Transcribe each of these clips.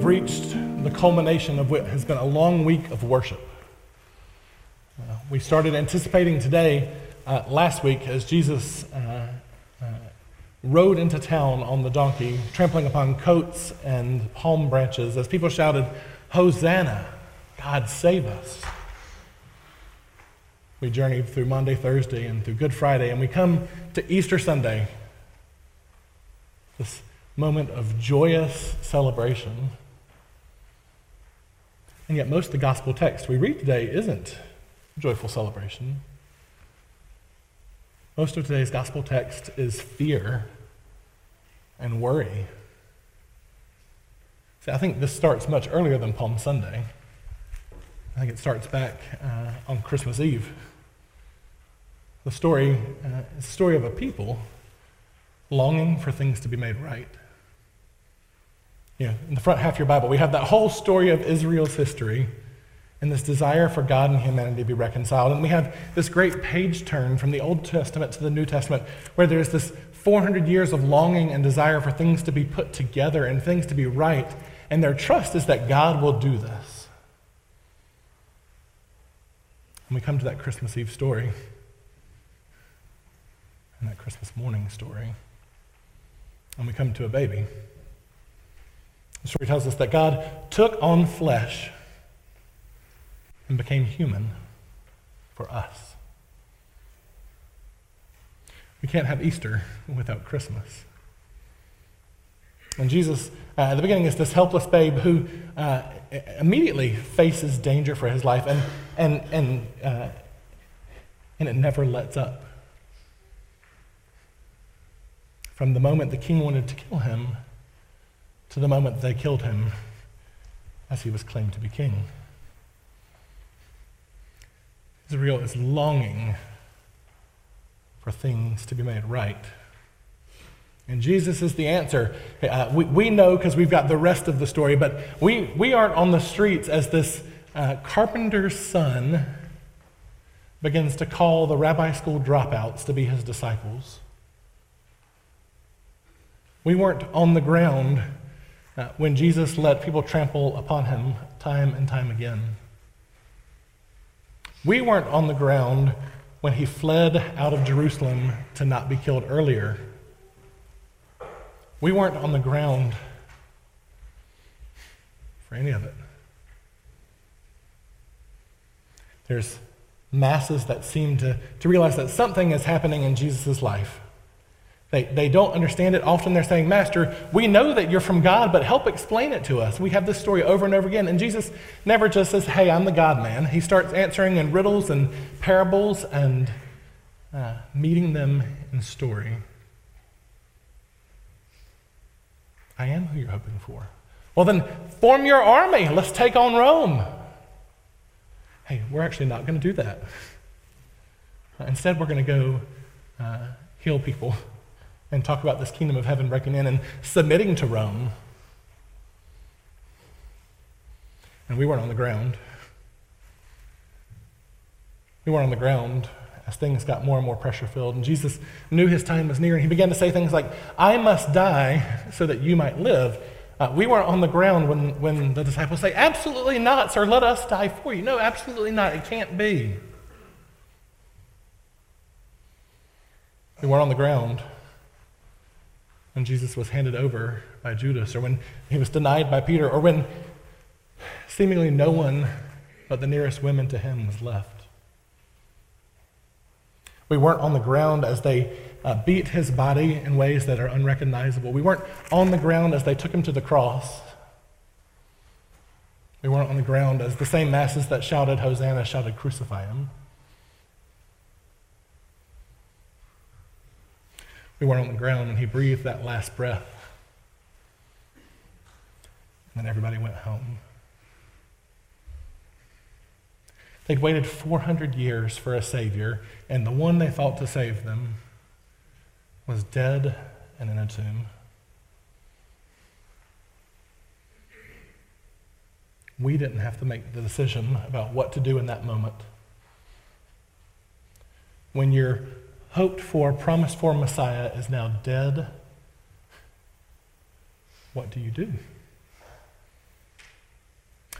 We have reached the culmination of what has been a long week of worship. Uh, we started anticipating today, uh, last week, as Jesus uh, uh, rode into town on the donkey, trampling upon coats and palm branches, as people shouted, Hosanna, God save us. We journeyed through Maundy Thursday, and through Good Friday, and we come to Easter Sunday, this moment of joyous celebration. And yet, most of the gospel text we read today isn't joyful celebration. Most of today's gospel text is fear and worry. See, I think this starts much earlier than Palm Sunday. I think it starts back uh, on Christmas Eve. The story uh, is the story of a people longing for things to be made right. Know, in the front half of your Bible, we have that whole story of Israel's history and this desire for God and humanity to be reconciled. And we have this great page turn from the Old Testament to the New Testament where there's this 400 years of longing and desire for things to be put together and things to be right. And their trust is that God will do this. And we come to that Christmas Eve story and that Christmas morning story. And we come to a baby. The story tells us that God took on flesh and became human for us. We can't have Easter without Christmas. And Jesus, uh, at the beginning, is this helpless babe who uh, immediately faces danger for his life, and, and, and, uh, and it never lets up. From the moment the king wanted to kill him to the moment they killed him as he was claimed to be king. Israel is longing for things to be made right. And Jesus is the answer. Uh, we, we know because we've got the rest of the story, but we, we aren't on the streets as this uh, carpenter's son begins to call the rabbi school dropouts to be his disciples. We weren't on the ground uh, when Jesus let people trample upon him time and time again. We weren't on the ground when he fled out of Jerusalem to not be killed earlier. We weren't on the ground for any of it. There's masses that seem to, to realize that something is happening in Jesus' life. They, they don't understand it. Often they're saying, Master, we know that you're from God, but help explain it to us. We have this story over and over again. And Jesus never just says, Hey, I'm the God man. He starts answering in riddles and parables and uh, meeting them in story. I am who you're hoping for. Well, then form your army. Let's take on Rome. Hey, we're actually not going to do that. Instead, we're going to go uh, heal people and talk about this kingdom of heaven breaking in and submitting to Rome. And we weren't on the ground. We weren't on the ground as things got more and more pressure filled. And Jesus knew his time was near, and he began to say things like, I must die so that you might live. Uh, we weren't on the ground when, when the disciples say, Absolutely not, sir, let us die for you. No, absolutely not. It can't be. We weren't on the ground when Jesus was handed over by Judas, or when he was denied by Peter, or when seemingly no one but the nearest women to him was left. We weren't on the ground as they uh, beat his body in ways that are unrecognizable. We weren't on the ground as they took him to the cross. We weren't on the ground as the same masses that shouted, Hosanna, shouted, Crucify him. We weren't on the ground when he breathed that last breath. And then everybody went home. They'd waited 400 years for a Savior, and the one they thought to save them was dead and in a tomb. We didn't have to make the decision about what to do in that moment. When your hoped for, promised for Messiah is now dead, what do you do?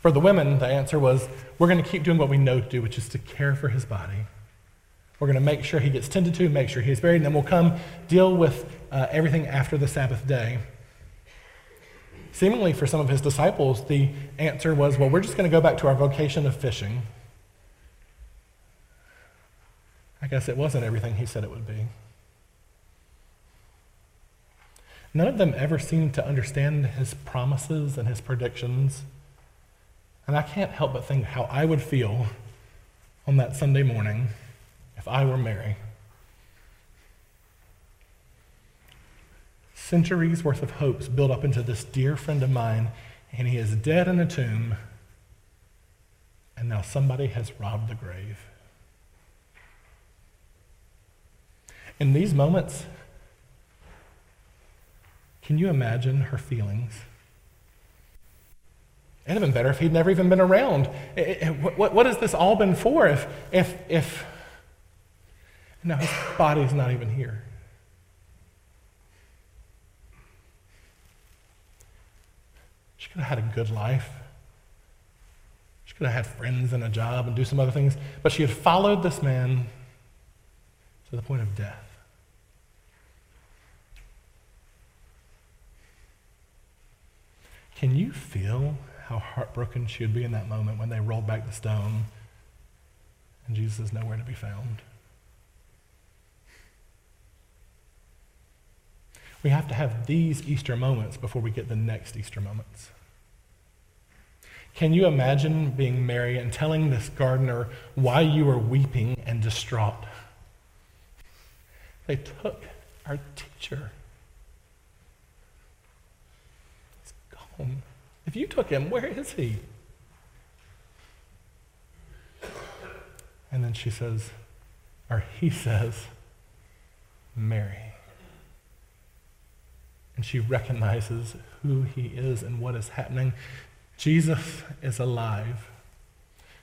For the women, the answer was we're going to keep doing what we know to do, which is to care for his body. We're going to make sure he gets tended to, make sure he's buried, and then we'll come deal with uh, everything after the Sabbath day. Seemingly, for some of his disciples, the answer was, well, we're just going to go back to our vocation of fishing. I guess it wasn't everything he said it would be. None of them ever seemed to understand his promises and his predictions. And I can't help but think how I would feel on that Sunday morning if I were Mary. Centuries worth of hopes built up into this dear friend of mine, and he is dead in a tomb, and now somebody has robbed the grave. In these moments, can you imagine her feelings? It'd have been better if he'd never even been around. what, what has this all been for if, if, if now his body's not even here? She could have had a good life. She could have had friends and a job and do some other things, but she had followed this man to the point of death. Can you feel how heartbroken she would be in that moment when they rolled back the stone and Jesus is nowhere to be found. We have to have these Easter moments before we get the next Easter moments. Can you imagine being Mary and telling this gardener why you were weeping and distraught? They took our teacher. Gone. If you took him, where is he? And then she says, or he says, Mary. And she recognizes who he is and what is happening. Jesus is alive.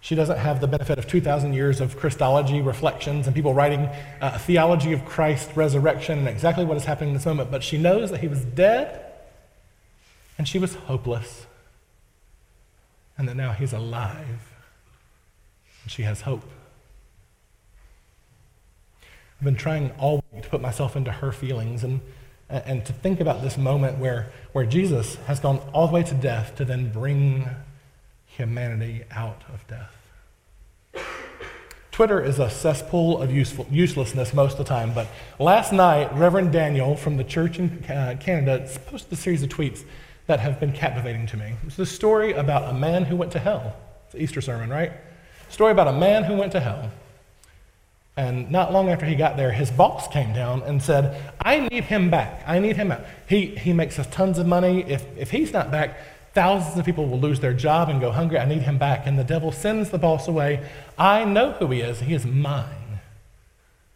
She doesn't have the benefit of 2,000 years of Christology reflections and people writing uh, a theology of Christ's resurrection and exactly what is happening in this moment, but she knows that he was dead and she was hopeless. And that now he's alive. And she has hope. I've been trying all week to put myself into her feelings and, and to think about this moment where, where Jesus has gone all the way to death to then bring humanity out of death. Twitter is a cesspool of useful, uselessness most of the time, but last night, Reverend Daniel from the church in Canada posted a series of tweets that have been captivating to me. It's the story about a man who went to hell. It's an Easter sermon, right? Story about a man who went to hell. And not long after he got there, his boss came down and said, I need him back. I need him out. He, he makes us tons of money. If, if he's not back, thousands of people will lose their job and go hungry. I need him back. And the devil sends the boss away. I know who he is. He is mine.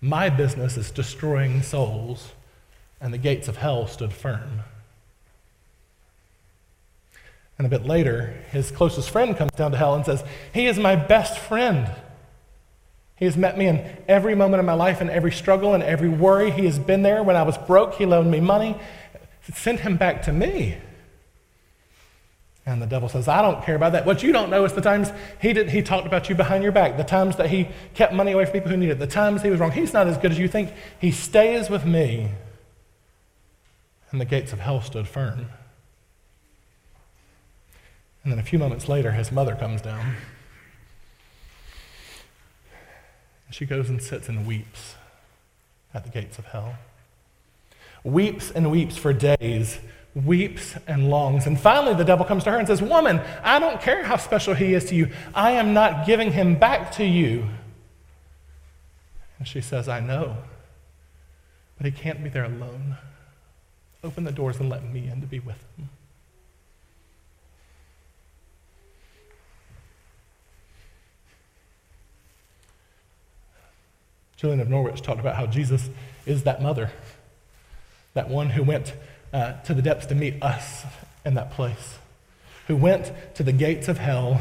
My business is destroying souls. And the gates of hell stood firm. And a bit later, his closest friend comes down to hell and says, He is my best friend. He has met me in every moment of my life, in every struggle and every worry. He has been there. When I was broke, he loaned me money. Send him back to me. And the devil says, I don't care about that. What you don't know is the times he, did, he talked about you behind your back, the times that he kept money away from people who needed it, the times he was wrong. He's not as good as you think. He stays with me. And the gates of hell stood firm. And then a few moments later, his mother comes down. And she goes and sits and weeps at the gates of hell. Weeps and weeps for days, weeps and longs. And finally, the devil comes to her and says, Woman, I don't care how special he is to you. I am not giving him back to you. And she says, I know. But he can't be there alone. Open the doors and let me in to be with him. Julian of Norwich talked about how Jesus is that mother, that one who went uh, to the depths to meet us in that place, who went to the gates of hell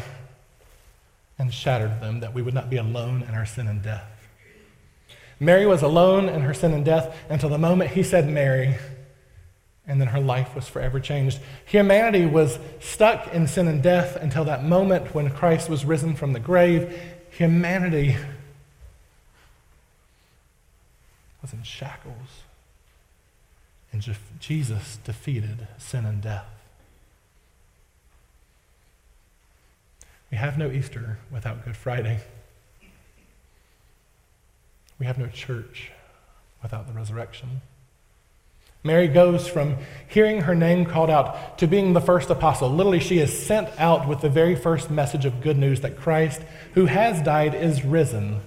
and shattered them that we would not be alone in our sin and death. Mary was alone in her sin and death until the moment he said Mary, and then her life was forever changed. Humanity was stuck in sin and death until that moment when Christ was risen from the grave. Humanity was in shackles. And Jesus defeated sin and death. We have no Easter without Good Friday. We have no church without the resurrection. Mary goes from hearing her name called out to being the first apostle. Literally, she is sent out with the very first message of good news that Christ, who has died, is risen.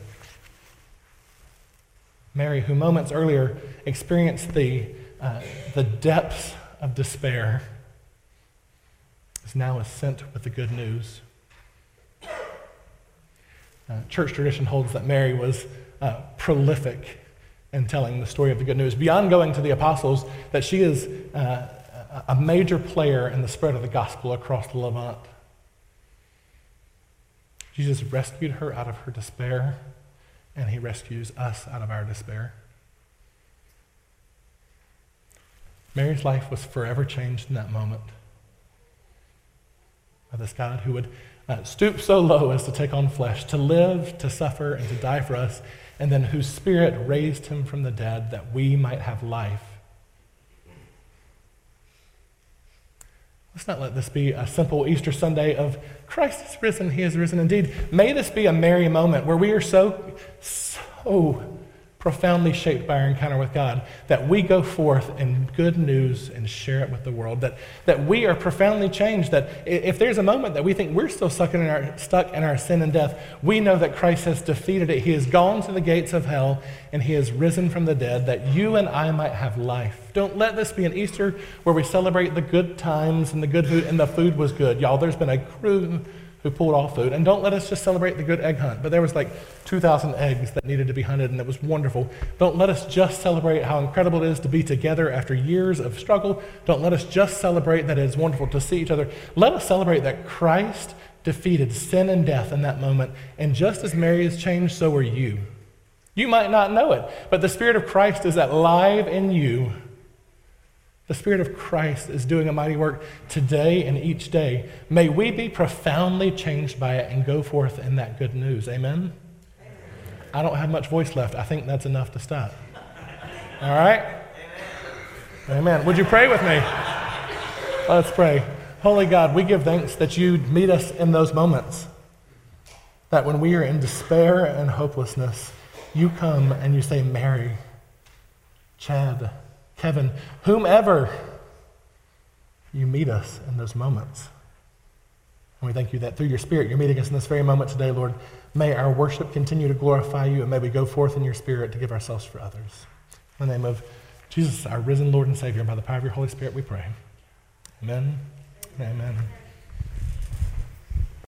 Mary, who moments earlier experienced the, uh, the depths of despair, is now sent with the good news. Uh, church tradition holds that Mary was uh, prolific in telling the story of the good news. Beyond going to the apostles, that she is uh, a major player in the spread of the gospel across the Levant. Jesus rescued her out of her despair and he rescues us out of our despair. Mary's life was forever changed in that moment by this God who would uh, stoop so low as to take on flesh, to live, to suffer, and to die for us, and then whose spirit raised him from the dead that we might have life. Let's not let this be a simple Easter Sunday of Christ is risen, he is risen indeed. May this be a merry moment where we are so, so profoundly shaped by our encounter with God, that we go forth in good news and share it with the world, that, that we are profoundly changed, that if there's a moment that we think we're still stuck in, our, stuck in our sin and death, we know that Christ has defeated it. He has gone to the gates of hell and he has risen from the dead, that you and I might have life. Don't let this be an Easter where we celebrate the good times and the good food, and the food was good. Y'all, there's been a crew who pulled off food. And don't let us just celebrate the good egg hunt, but there was like 2,000 eggs that needed to be hunted, and it was wonderful. Don't let us just celebrate how incredible it is to be together after years of struggle. Don't let us just celebrate that it is wonderful to see each other. Let us celebrate that Christ defeated sin and death in that moment, and just as Mary is changed, so are you. You might not know it, but the Spirit of Christ is alive in you the Spirit of Christ is doing a mighty work today and each day. May we be profoundly changed by it and go forth in that good news. Amen? I don't have much voice left. I think that's enough to start. All right? Amen. Amen. Would you pray with me? Let's pray. Holy God, we give thanks that you meet us in those moments. That when we are in despair and hopelessness, you come and you say, Mary, Chad, Kevin, whomever you meet us in those moments. And we thank you that through your Spirit, you're meeting us in this very moment today, Lord. May our worship continue to glorify you, and may we go forth in your Spirit to give ourselves for others. In the name of Jesus, our risen Lord and Savior, and by the power of your Holy Spirit, we pray. Amen. Amen.